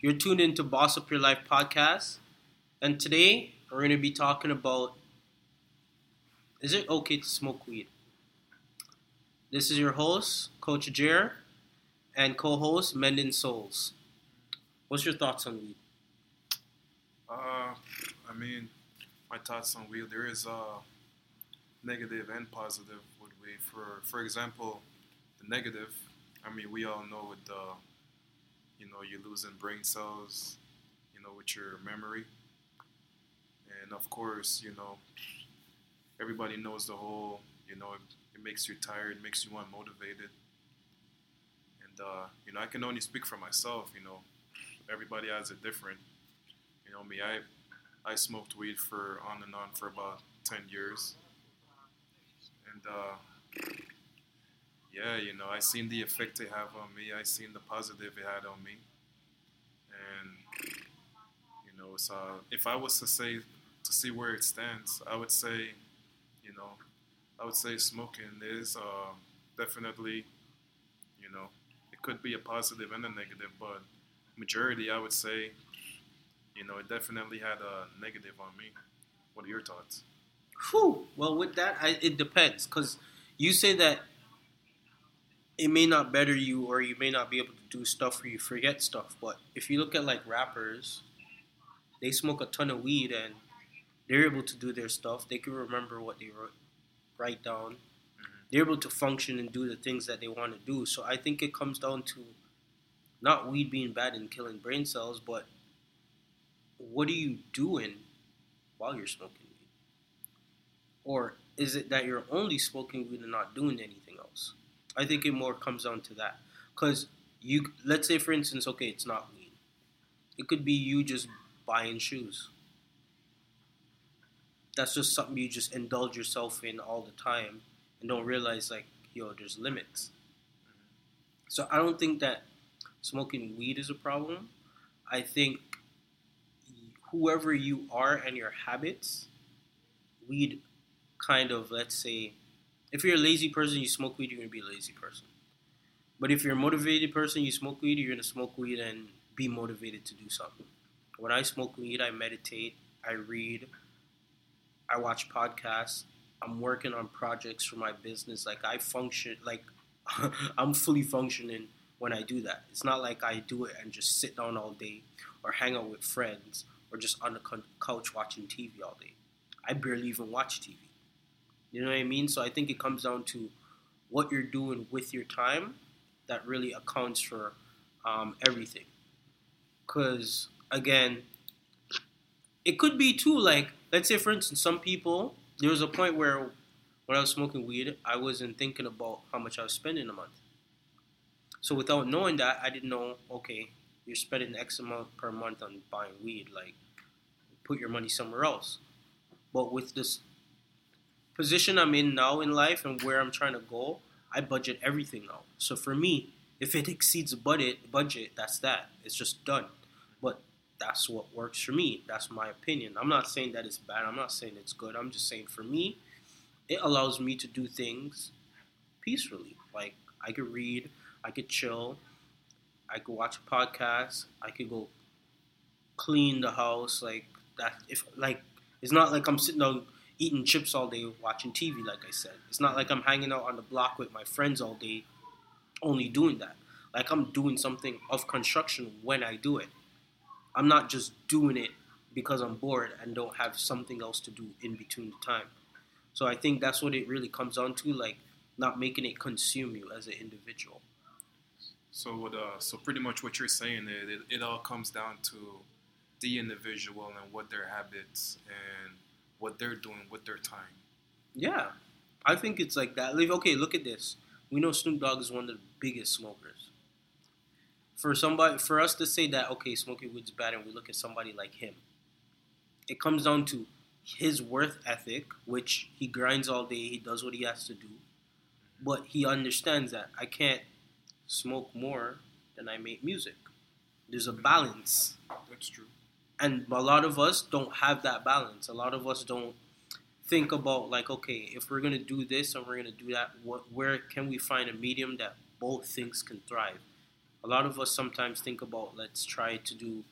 You're tuned into Boss Up Your Life podcast, and today we're going to be talking about is it okay to smoke weed? This is your host, Coach Jer, and co host, Mending Souls. What's your thoughts on weed? Uh, I mean, my thoughts on weed, there is uh, negative and positive with weed. For, for example, the negative, I mean, we all know with the you know, you're losing brain cells, you know, with your memory. And of course, you know, everybody knows the whole, you know, it, it makes you tired, makes you unmotivated. And, uh, you know, I can only speak for myself, you know, everybody has it different. You know, me, I, I smoked weed for on and on for about 10 years. And, uh, yeah, you know, I seen the effect it have on me. I seen the positive it had on me, and you know, so if I was to say to see where it stands, I would say, you know, I would say smoking is uh, definitely, you know, it could be a positive and a negative, but majority, I would say, you know, it definitely had a negative on me. What are your thoughts? Whew. Well, with that, I, it depends because you say that it may not better you or you may not be able to do stuff or you forget stuff. But if you look at like rappers, they smoke a ton of weed and they're able to do their stuff. They can remember what they wrote, write down. Mm-hmm. They're able to function and do the things that they want to do. So I think it comes down to not weed being bad and killing brain cells, but what are you doing while you're smoking weed? Or is it that you're only smoking weed and not doing anything else? I think it more comes down to that. Because you, let's say for instance, okay, it's not weed. It could be you just buying shoes. That's just something you just indulge yourself in all the time and don't realize like, yo, there's limits. So I don't think that smoking weed is a problem. I think whoever you are and your habits, weed kind of, let's say, if you're a lazy person, you smoke weed, you're gonna be a lazy person. But if you're a motivated person, you smoke weed, you're gonna smoke weed and be motivated to do something. When I smoke weed, I meditate, I read, I watch podcasts, I'm working on projects for my business. Like I function, like I'm fully functioning when I do that. It's not like I do it and just sit down all day or hang out with friends or just on the couch watching TV all day. I barely even watch TV. You know what I mean? So I think it comes down to what you're doing with your time that really accounts for um, everything. Because, again, it could be too, like, let's say, for instance, some people, there was a point where when I was smoking weed, I wasn't thinking about how much I was spending a month. So without knowing that, I didn't know, okay, you're spending X amount per month on buying weed. Like, put your money somewhere else. But with this position I'm in now in life and where I'm trying to go, I budget everything now. So for me, if it exceeds budget, budget, that's that. It's just done. But that's what works for me. That's my opinion. I'm not saying that it's bad. I'm not saying it's good. I'm just saying for me, it allows me to do things peacefully. Like I could read, I could chill, I could watch a podcast, I could go clean the house. Like that. If like it's not like I'm sitting down eating chips all day, watching TV, like I said. It's not like I'm hanging out on the block with my friends all day, only doing that. Like I'm doing something of construction when I do it. I'm not just doing it because I'm bored and don't have something else to do in between the time. So I think that's what it really comes down to, like not making it consume you as an individual. So what? Uh, so pretty much what you're saying is it, it all comes down to the individual and what their habits and what they're doing with their time. Yeah, I think it's like that. Like, okay, look at this. We know Snoop Dogg is one of the biggest smokers. For somebody, for us to say that okay, smoking weed's bad, and we look at somebody like him, it comes down to his worth ethic, which he grinds all day. He does what he has to do, but he understands that I can't smoke more than I make music. There's a balance. That's true and a lot of us don't have that balance. A lot of us don't think about like, okay, if we're gonna do this and we're gonna do that, what, where can we find a medium that both things can thrive? A lot of us sometimes think about let's try to do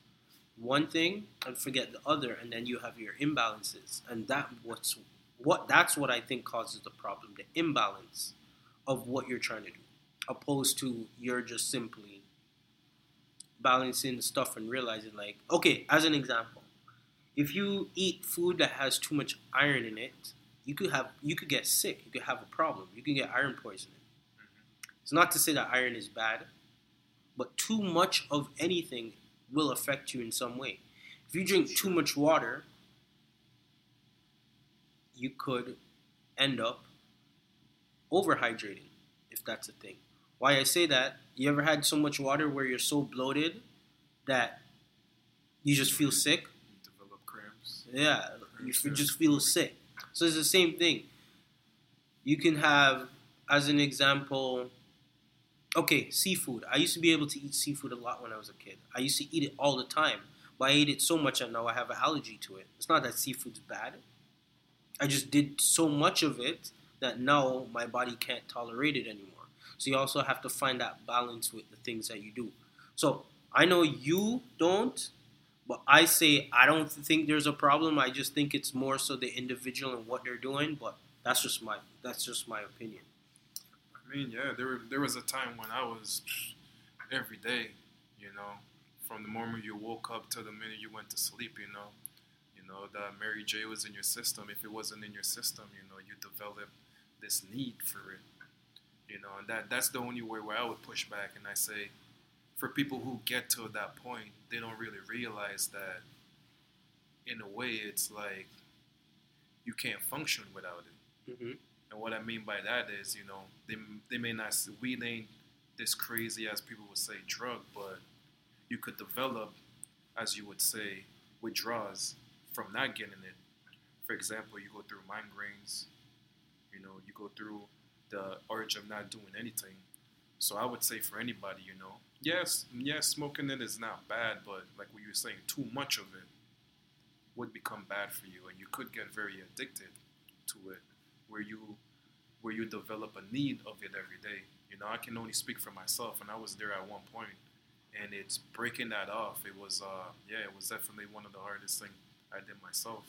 one thing and forget the other, and then you have your imbalances, and that what's what that's what I think causes the problem: the imbalance of what you're trying to do, opposed to you're just simply balancing stuff and realizing, like, okay, as an example, if you eat food that has too much iron in it, you could have you could get sick. You could have a problem. You can get iron poisoning. It's not to say that iron is bad, but too much of anything will affect you in some way. If you drink too much water, you could end up overhydrating, if that's a thing. Why I say that, you ever had so much water where you're so bloated that you just feel sick? You develop cramps. Yeah, you f- just feel sick. So it's the same thing. You can have, as an example, okay, seafood. I used to be able to eat seafood a lot when I was a kid. I used to eat it all the time, but I ate it so much that now I have an allergy to it. It's not that seafood's bad. I just did so much of it that now my body can't tolerate it anymore. So you also have to find that balance with the things that you do. So I know you don't, but I say I don't think there's a problem. I just think it's more so the individual and what they're doing. But that's just my that's just my opinion. I mean, yeah, there there was a time when I was every day, you know, from the moment you woke up to the minute you went to sleep, you know, you know that Mary J was in your system. If it wasn't in your system, you know, you develop this need for it, you know, and that that's the only way where I would push back and I say, for people who get to that point, they don't really realize that. In a way, it's like you can't function without it. Mm-hmm. And what I mean by that is, you know, they, they may not, weed ain't this crazy as people would say drug, but you could develop, as you would say, withdrawals from not getting it. For example, you go through migraines, you know, you go through the urge of not doing anything. So I would say for anybody, you know, yes, yes, smoking it is not bad, but like what you were saying, too much of it would become bad for you, and you could get very addicted to it, where you where you develop a need of it every day. You know, I can only speak for myself, and I was there at one point, and it's breaking that off. It was, uh, yeah, it was definitely one of the hardest things I did myself.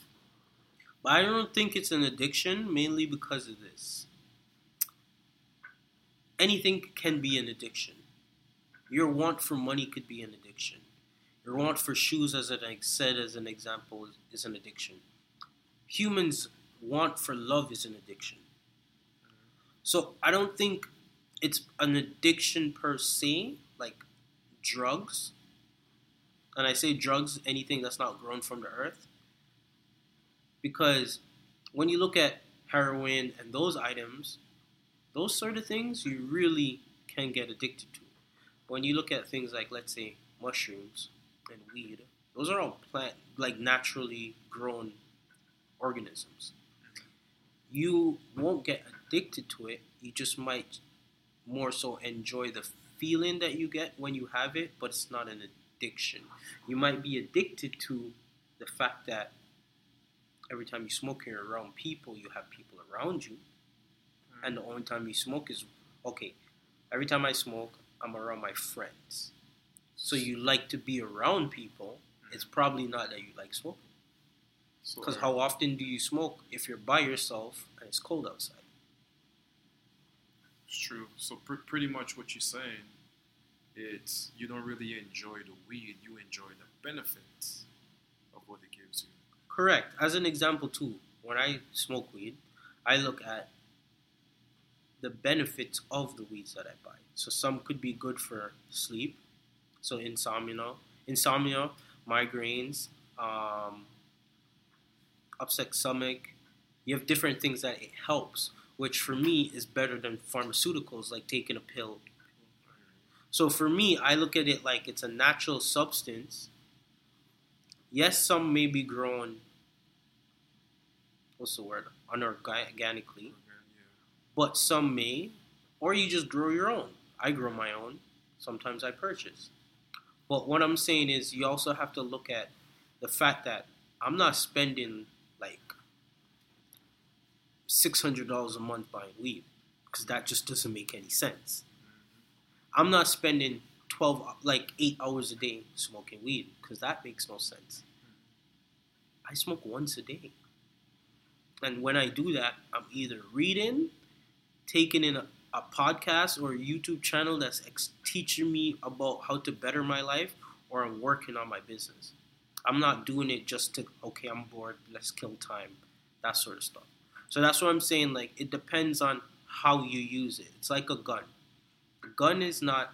But I don't think it's an addiction, mainly because of this. Anything can be an addiction. Your want for money could be an addiction. Your want for shoes, as I said as an example, is an addiction. Humans' want for love is an addiction. So I don't think it's an addiction per se, like drugs. And I say drugs, anything that's not grown from the earth. Because when you look at heroin and those items, those sort of things you really can get addicted to. When you look at things like, let's say, mushrooms and weed, those are all plant, like naturally grown organisms. You won't get addicted to it. You just might more so enjoy the feeling that you get when you have it, but it's not an addiction. You might be addicted to the fact that every time you smoke, you're around people, you have people around you. And the only time you smoke is okay. Every time I smoke, I'm around my friends. So you like to be around people. Mm-hmm. It's probably not that you like smoking. So, Because how often do you smoke if you're by yourself and it's cold outside? It's true. So pr- pretty much what you're saying, it's you don't really enjoy the weed. You enjoy the benefits of what it gives you. Correct. As an example, too, when I smoke weed, I look at the benefits of the weeds that I buy. So some could be good for sleep, so insomnia, insomnia, migraines, um, upset stomach. You have different things that it helps, which for me is better than pharmaceuticals like taking a pill. So for me, I look at it like it's a natural substance. Yes, some may be grown. What's the word? Unorganically. But some may, or you just grow your own. I grow my own. Sometimes I purchase. But what I'm saying is, you also have to look at the fact that I'm not spending like six hundred dollars a month buying weed because that just doesn't make any sense. I'm not spending twelve, like eight hours a day smoking weed because that makes no sense. I smoke once a day, and when I do that, I'm either reading, taking in a, a podcast or a YouTube channel that's ex- teaching me about how to better my life, or I'm working on my business. I'm not doing it just to okay, I'm bored, let's kill time, that sort of stuff. So that's what I'm saying. Like it depends on how you use it. It's like a gun. A gun is not.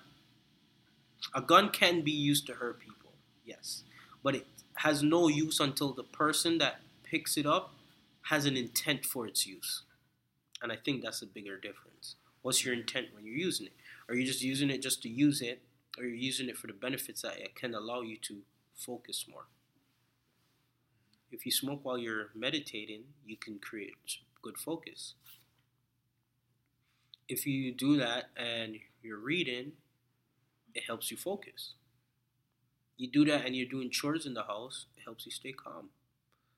A gun can be used to hurt people, yes, but it has no use until the person that picks it up has an intent for its use. And I think that's a bigger difference. What's your intent when you're using it? Are you just using it just to use it, or you're using it for the benefits that it can allow you to focus more? If you smoke while you're meditating, you can create good focus. If you do that and you're reading, it helps you focus. You do that and you're doing chores in the house, it helps you stay calm.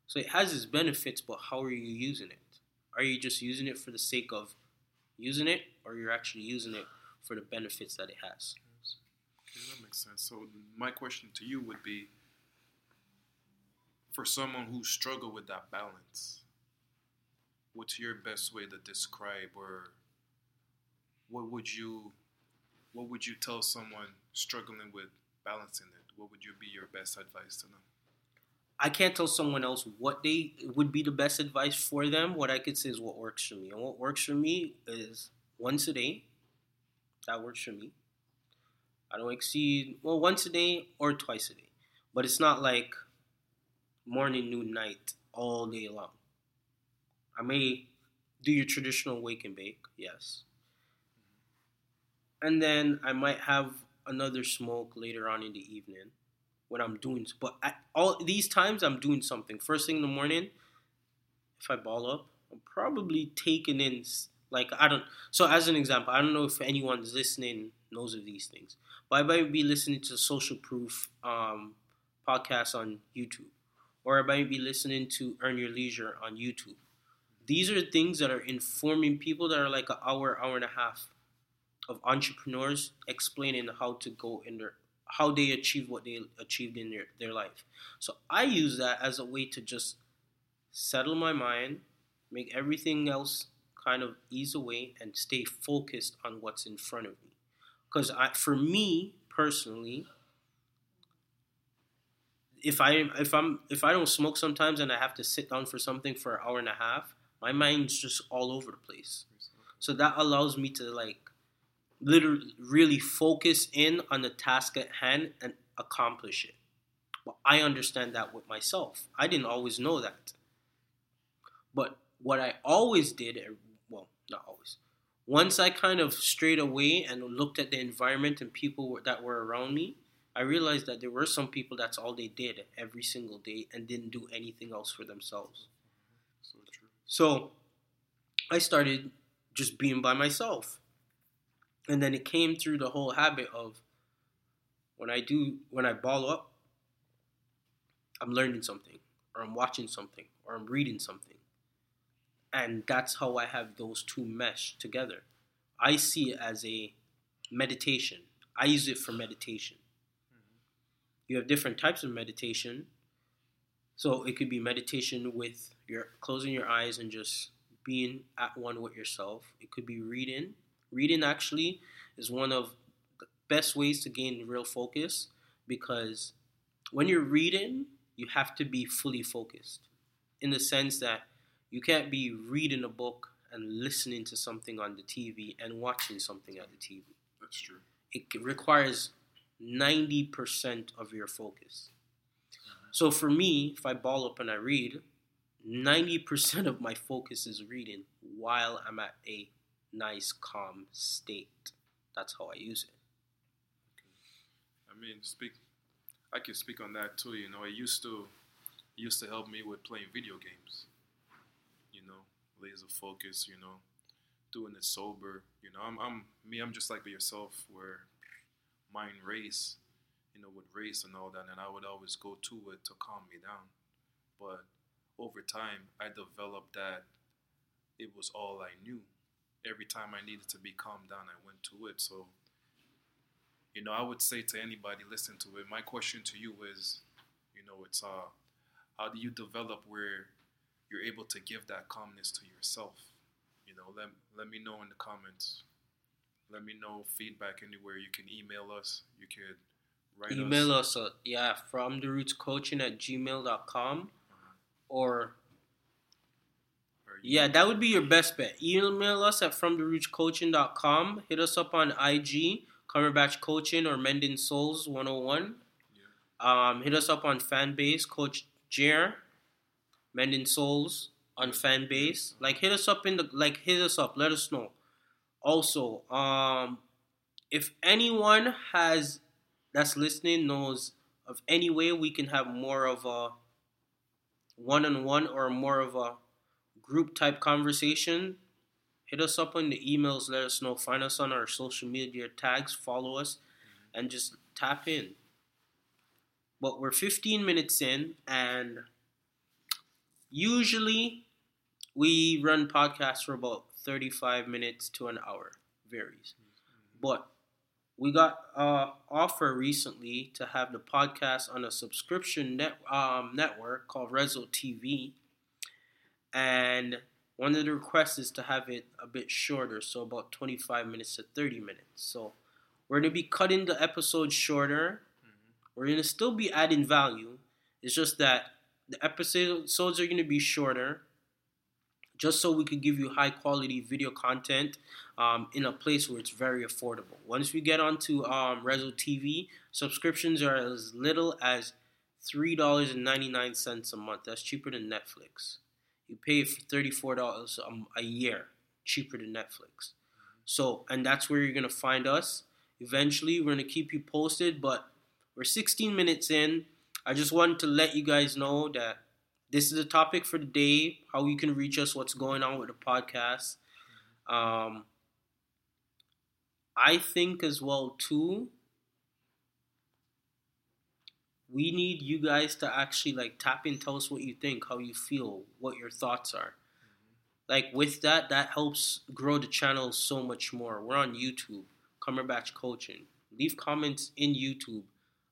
So it has its benefits, but how are you using it? Are you just using it for the sake of using it, or you're actually using it for the benefits that it has? Okay, that makes sense. So my question to you would be, for someone who struggle with that balance, what's your best way to describe, or what would you, what would you tell someone struggling with balancing it? What would you be your best advice to them? I can't tell someone else what they would be the best advice for them. What I could say is what works for me. And what works for me is once a day. That works for me. I don't exceed, well, once a day or twice a day. But it's not like morning, noon, night, all day long. I may do your traditional wake and bake, yes. And then I might have another smoke later on in the evening when I'm doing. But all these times, I'm doing something. First thing in the morning, if I ball up, I'm probably taking in like I don't. So as an example, I don't know if anyone's listening knows of these things, but I might be listening to Social Proof um, podcast on YouTube, or I might be listening to Earn Your Leisure on YouTube. These are things that are informing people that are like an hour, hour and a half of entrepreneurs explaining how to go in their how they achieve what they achieved in their, their life. So I use that as a way to just settle my mind, make everything else kind of ease away, and stay focused on what's in front of me. Because for me personally, if I if I'm if I don't smoke sometimes and I have to sit down for something for an hour and a half, my mind's just all over the place. So that allows me to like literally really focus in on the task at hand and accomplish it. Well, I understand that with myself. I didn't always know that. But what I always did, well, not always, once I kind of strayed away and looked at the environment and people that were around me, I realized that there were some people that's all they did every single day and didn't do anything else for themselves. So true. So I started just being by myself and then it came through the whole habit of when I do when I ball up, I'm learning something, or I'm watching something, or I'm reading something, and that's how I have those two mesh together. I see it as a meditation. I use it for meditation. Mm-hmm. You have different types of meditation. So it could be meditation with your closing your eyes and just being at one with yourself. It could be reading Reading actually is one of the best ways to gain real focus because when you're reading, you have to be fully focused in the sense that you can't be reading a book and listening to something on the TV and watching something at the TV. That's true. It requires 90% of your focus. Uh-huh. So for me, if I ball up and I read, 90% of my focus is reading while I'm at a nice, calm state. That's how I use it. I mean, speak. I can speak on that too. You know, it used to it used to help me with playing video games. You know, laser focus. You know, doing it sober. You know, I'm, I'm me. I'm just like yourself, where mind race. You know, with race and all that, and I would always go to it to calm me down. But over time, I developed that it was all I knew every time I needed to be calmed down, I went to it. So you know, I would say to anybody listening to it, my question to you is, you know, it's uh, how do you develop where you're able to give that calmness to yourself? You know, let let me know in the comments. Let me know feedback anywhere. You can email us. You could write Email us. us, uh, yeah, from the roots coaching at gmail.com Uh-huh. or Yeah, that would be your best bet. Email us at fromtherootscoaching.com. Hit us up on IG, Cumberbatch Coaching or Mending Souls 101. Yeah. Um, hit us up on Fanbase, Coach Jer, Mending Souls on Fanbase. Like, hit us up in the, like, hit us up. Let us know. Also, um, if anyone has, that's listening, knows of any way we can have more of a one-on-one or more of a group type conversation, hit us up on the emails. Let us know. Find us on our social media tags. Follow us, mm-hmm. and just tap in. But we're 15 minutes in, and usually we run podcasts for about 35 minutes to an hour. Varies, mm-hmm. but we got a offer recently to have the podcast on a subscription net um, network called Rezo TV and one of the requests is to have it a bit shorter, so about 25 minutes to 30 minutes. So we're going to be cutting the episodes shorter. Mhm. We're going to still be adding value. It's just that the episodes are going to be shorter, just so we could give you high quality video content um, in a place where it's very affordable. Once we get onto um, Rezo TV, subscriptions are as little as $3.99 a month. That's cheaper than Netflix. You pay for thirty-four dollars a year, cheaper than Netflix. So, and that's where you're gonna find us. Eventually, we're gonna keep you posted. But we're 16 minutes in. I just wanted to let you guys know that this is the topic for the day. How you can reach us, what's going on with the podcast. Um, I think as well too. We need you guys to actually like tap in, tell us what you think, how you feel, what your thoughts are. Mm-hmm. Like with that, that helps grow the channel so much more. We're on YouTube, Cumberbatch Coaching. Leave comments in YouTube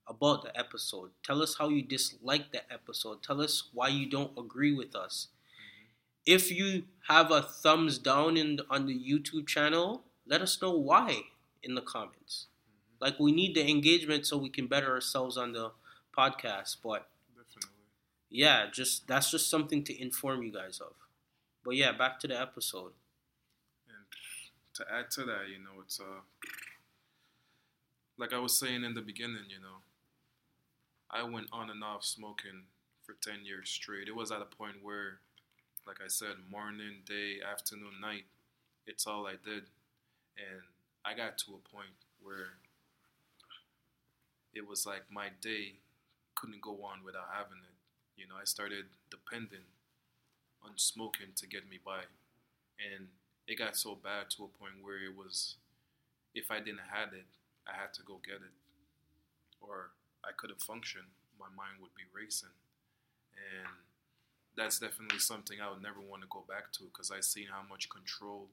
about the episode. Tell us how you dislike the episode. Tell us why you don't agree with us. Mm-hmm. If you have a thumbs down in on the YouTube channel, let us know why in the comments. Mm-hmm. Like we need the engagement so we can better ourselves on the podcast. But Definitely. yeah, just that's just something to inform you guys of. But yeah, back to the episode. And to add to that, you know, it's uh like I was saying in the beginning, you know, I went on and off smoking for ten years straight. It was at a point where, like I said, morning, day, afternoon, night, it's all I did. And I got to a point where it was like my day couldn't go on without having it. You know, I started depending on smoking to get me by. And it got so bad to a point where it was if I didn't have it, I had to go get it. Or I couldn't function. My mind would be racing. And that's definitely something I would never want to go back to because I seen how much control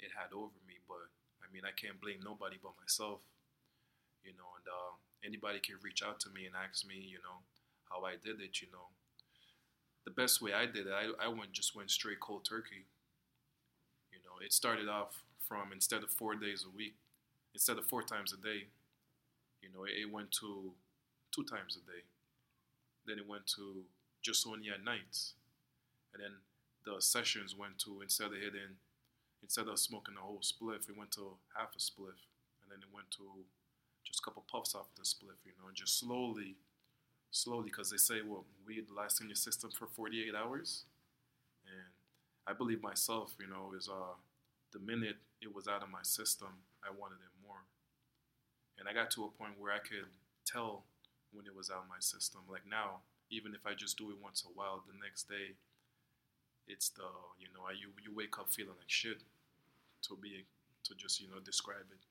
it had over me. But I mean, I can't blame nobody but myself, you know. And uh, anybody can reach out to me and ask me, you know, how I did it, you know. The best way I did it, I, I went just went straight cold turkey. You know, it started off from instead of four days a week, instead of four times a day, you know, it, it went to two times a day. Then it went to just only at nights. And then the sessions went to instead of hitting, instead of smoking a whole spliff, it went to half a spliff. And then it went to just a couple puffs off the spliff, you know, and just slowly, slowly, because they say, well, weed lasts in your system for 48 hours. And I believe myself, you know, is uh, the minute it was out of my system, I wanted it more. And I got to a point where I could tell when it was out of my system. Like now, even if I just do it once a while, the next day, it's the you know you you wake up feeling like shit to be to just you know describe it,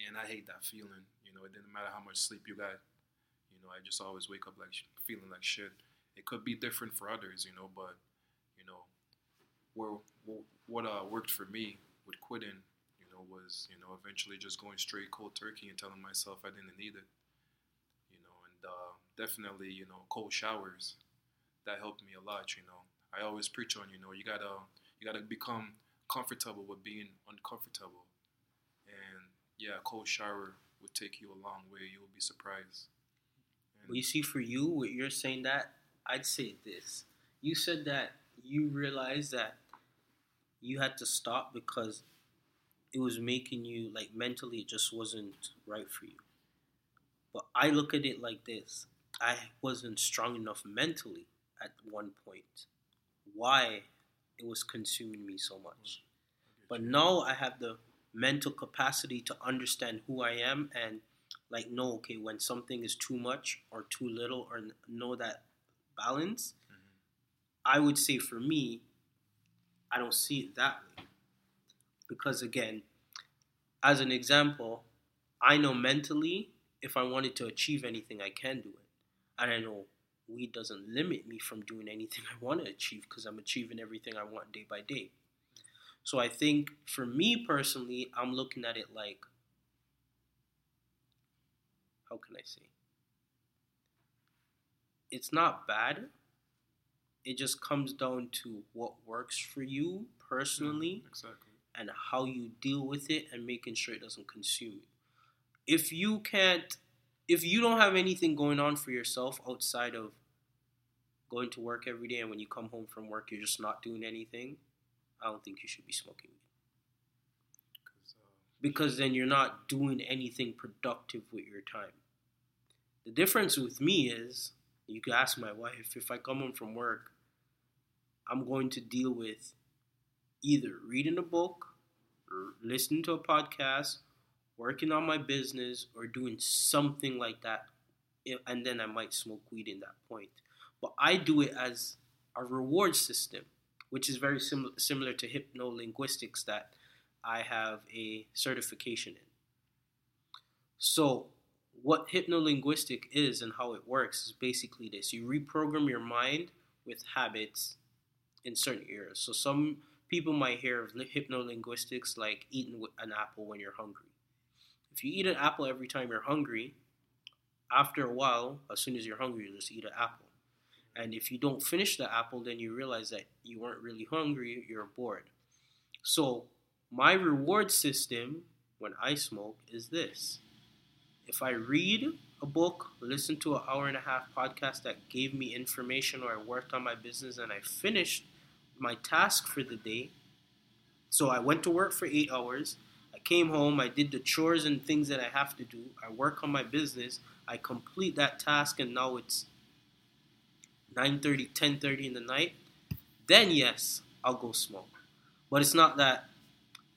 and I hate that feeling. You know, it didn't matter how much sleep you got. You know, I just always wake up like feeling like shit. It could be different for others, you know, but you know, where wh- what uh, worked for me with quitting, you know, was you know eventually just going straight cold turkey and telling myself I didn't need it. You know, and uh, definitely you know cold showers that helped me a lot. You know, I always preach on you know you gotta you gotta become comfortable with being uncomfortable, yeah, a cold shower would take you a long way. You will be surprised. And Well, you see, for you, what you're saying that I'd say this. You said that you realized that you had to stop because it was making you like mentally it just wasn't right for you. But I look at it like this: I wasn't strong enough mentally at one point. Why it was consuming me so much. Mm, but now I have the mental capacity to understand who I am and like know okay when something is too much or too little or know that balance. Mhm. I would say for me, I don't see it that way. Because again, as an example, I know mentally if I wanted to achieve anything, I can do it. And I know weed doesn't limit me from doing anything I want to achieve because I'm achieving everything I want day by day. So I think for me personally, I'm looking at it like, how can I say? It's not bad. It just comes down to what works for you personally mm, exactly. and how you deal with it and making sure it doesn't consume you. If you can't, if you don't have anything going on for yourself outside of going to work every day and when you come home from work you're just not doing anything, I don't think you should be smoking weed. uh, Because then you're not doing anything productive with your time. The difference with me is, you can ask my wife, if I come home from work, I'm going to deal with either reading a book, or listening to a podcast, working on my business, or doing something like that. And then I might smoke weed in that point. But I do it as a reward system, which is very sim- similar to hypnolinguistics that I have a certification in. So, what hypnolinguistic is and how it works is basically this you reprogram your mind with habits in certain areas. So, some people might hear of hypnolinguistics like eating an apple when you're hungry. If you eat an apple every time you're hungry, after a while, as soon as you're hungry, you just eat an apple. And if you don't finish the apple, then you realize that you weren't really hungry, you're bored. So, my reward system when I smoke is this. If I read a book, listen to an hour and a half podcast that gave me information or I worked on my business and I finished my task for the day. So I went to work for eight hours. I came home, I did the chores and things that I have to do. I work on my business. I complete that task and now it's 9.30, 10.30 in the night. Then yes, I'll go smoke. But it's not that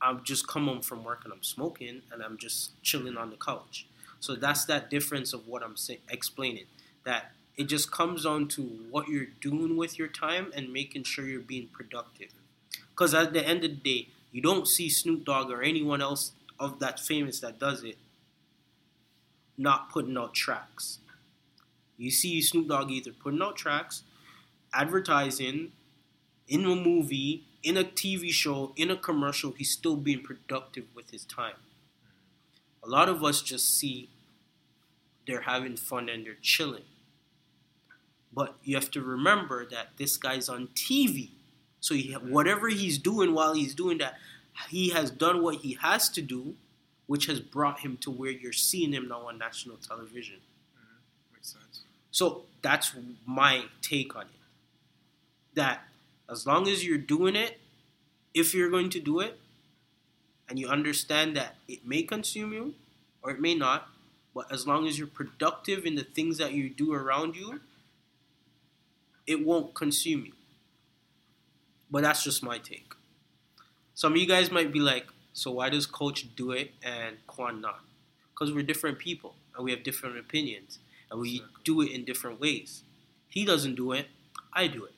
I'm just come home from work and I'm smoking and I'm just chilling on the couch. So that's that difference of what I'm say, explaining. That it just comes down to what you're doing with your time and making sure you're being productive. Because at the end of the day, you don't see Snoop Dogg or anyone else of that famous that does it not putting out tracks. You see Snoop Dogg either putting out tracks, advertising, in a movie, in a TV show, in a commercial, he's still being productive with his time. A lot of us just see they're having fun and they're chilling. But you have to remember that this guy's on TV. So he, whatever he's doing while he's doing that, he has done what he has to do, which has brought him to where you're seeing him now on national television. So that's my take on it. That as long as you're doing it, if you're going to do it, and you understand that it may consume you or it may not, but as long as you're productive in the things that you do around you, it won't consume you. But that's just my take. Some of you guys might be like, so why does coach do it and Quan not? Because we're different people and we have different opinions and we Exactly. do it in different ways. He doesn't do it, I do it.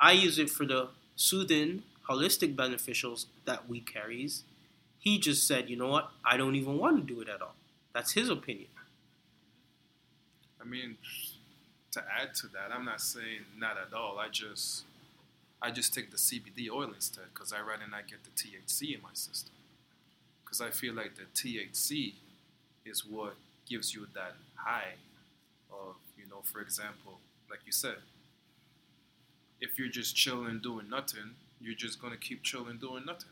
I use it for the soothing, holistic beneficials that we carries. He just said, you know what? I don't even want to do it at all. That's his opinion. I mean, to add to that, I'm not saying not at all. I just, I just take the CBD oil instead because I rather not get the THC in my system. because I feel like the THC is what gives you that high of, you know, for example, like you said, if you're just chilling doing nothing, you're just gonna keep chilling doing nothing.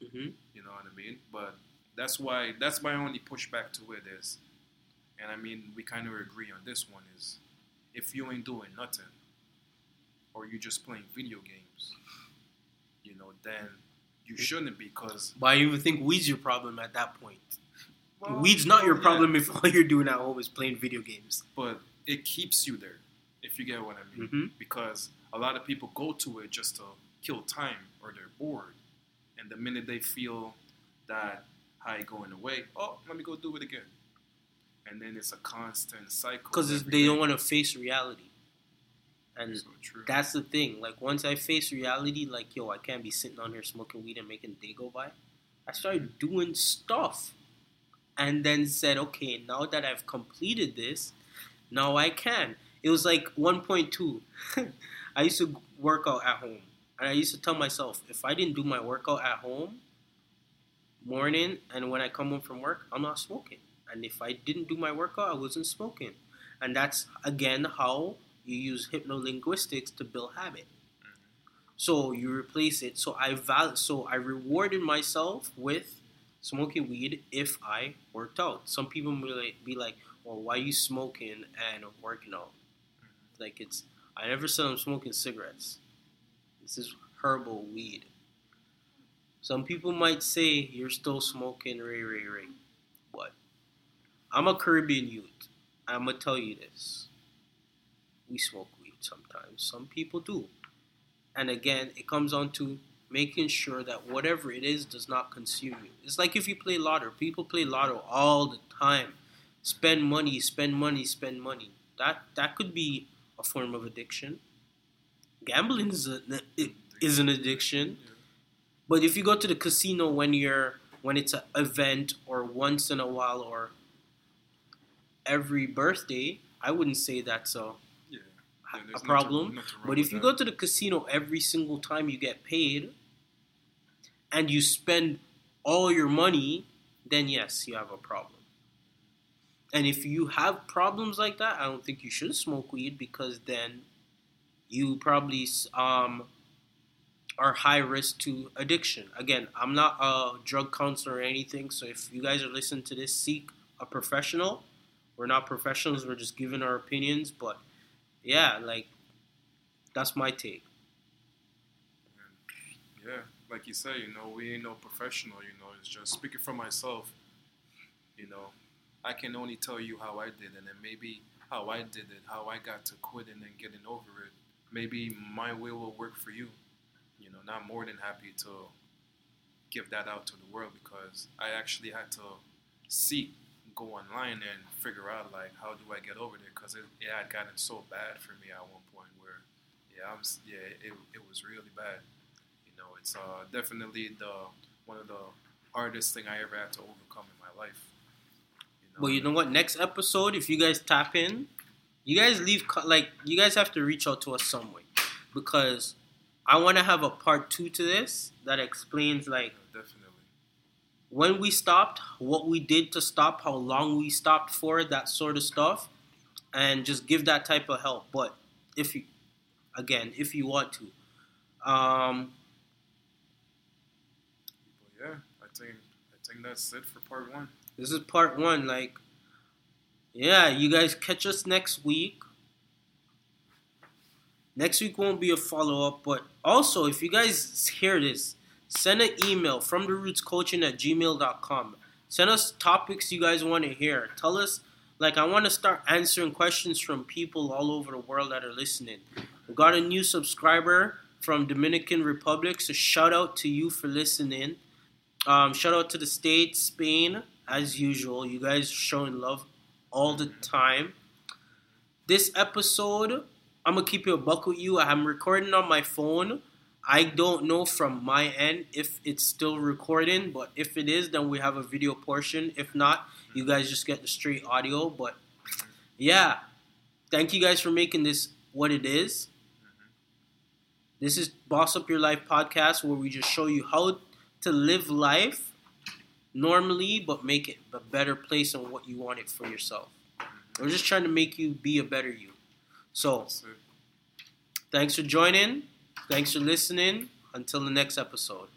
hmm You know what I mean? But that's why that's my only pushback to it is, and I mean we kind of agree on this one is, if you ain't doing nothing, or you're just playing video games, you know, then you shouldn't be because But I even think weed's your problem at that point. Weed's not your yeah, problem if all you're doing at home is playing video games. but it keeps you there, if you get what I mean. hmm Because a lot of people go to it just to kill time or they're bored, and the minute they feel that high going away, oh, let me go do it again, and then it's a constant cycle. Because they don't want to face reality. And So that's the thing. Like once I face reality, like yo, I can't be sitting on here smoking weed and making day go by. I started doing stuff, and then said, okay, now that I've completed this, now I can. It was like 1.2. I used to work out at home, and I used to tell myself, if I didn't do my workout at home, morning and when I come home from work, I'm not smoking. And if I didn't do my workout, I wasn't smoking. And that's again how you use hypnolinguistics to build habit. Mm-hmm. So you replace it. So I val- so I rewarded myself with smoking weed if I worked out. Some people will be like, "Well, why are you smoking and working out?" Mm-hmm. Like it's I never said I'm smoking cigarettes. This is herbal weed. Some people might say you're still smoking Ray Ray Ray, What? I'm a Caribbean youth. I'm gonna tell you this: we smoke weed sometimes. Some people do, and again, it comes on to making sure that whatever it is does not consume you. It's like if you play lotto. People play lotto all the time. Spend money, spend money, spend money. That that could be a form of addiction. Gambling is a, is an addiction. But if you go to the casino when you're when it's an event or once in a while or every birthday, I wouldn't say that's a, Yeah. Yeah, nothing- problem. wrong But if you that. go to the casino every single time you get paid and you spend all your money, then yes, you have a problem. And if you have problems like that, I don't think you should smoke weed because then you probably um, are high risk to addiction. Again, I'm not a drug counselor or anything, so if you guys are listening to this, seek a professional. We're not professionals, we're just giving our opinions, but yeah, like that's my take. Like you say, you know, we ain't no professional. You know, it's just speaking for myself. You know, I can only tell you how I did it, and maybe how I did it, how I got to quitting and getting over it. Maybe my way will work for you. You know, not more than happy to give that out to the world because I actually had to seek, go online and figure out like how do I get over there because it, it had gotten so bad for me at one point where yeah, I'm yeah, it, it was really bad. You know, it's uh, definitely the one of the hardest thing I ever had to overcome in my life. You But you know what? Next episode, if you guys tap in, you guys leave like you guys have to reach out to us some way because I want to have a part two to this that explains like Yeah, definitely. when we stopped, what we did to stop, how long we stopped for, that sort of stuff, and just give that type of help. But if you, again, if you want to, um, But yeah, I think I think that's it for part one. this is part one. Like, yeah, you guys catch us next week. Next week won't be a follow up, but also if you guys hear this, send an email from the roots coaching at gmail.com. Send us topics you guys want to hear. Tell us, like, I want to start answering questions from people all over the world that are listening. We got a new subscriber from Dominican Republic, so shout out to you for listening. Um, shout out to the States, Spain, as usual. You guys showing love all the time. This episode, I'm gonna keep it a buck with you. I'm recording on my phone. I don't know from my end if it's still recording, but if it is, then we have a video portion. If not, you guys just get the straight audio. But yeah, thank you guys for making this what it is. This is Boss Up Your Life podcast where we just show you how to live life normally, but make it a better place on what you want it for yourself. We're just trying to make you be a better you. So, thanks for joining. Thanks for listening. Until the next episode.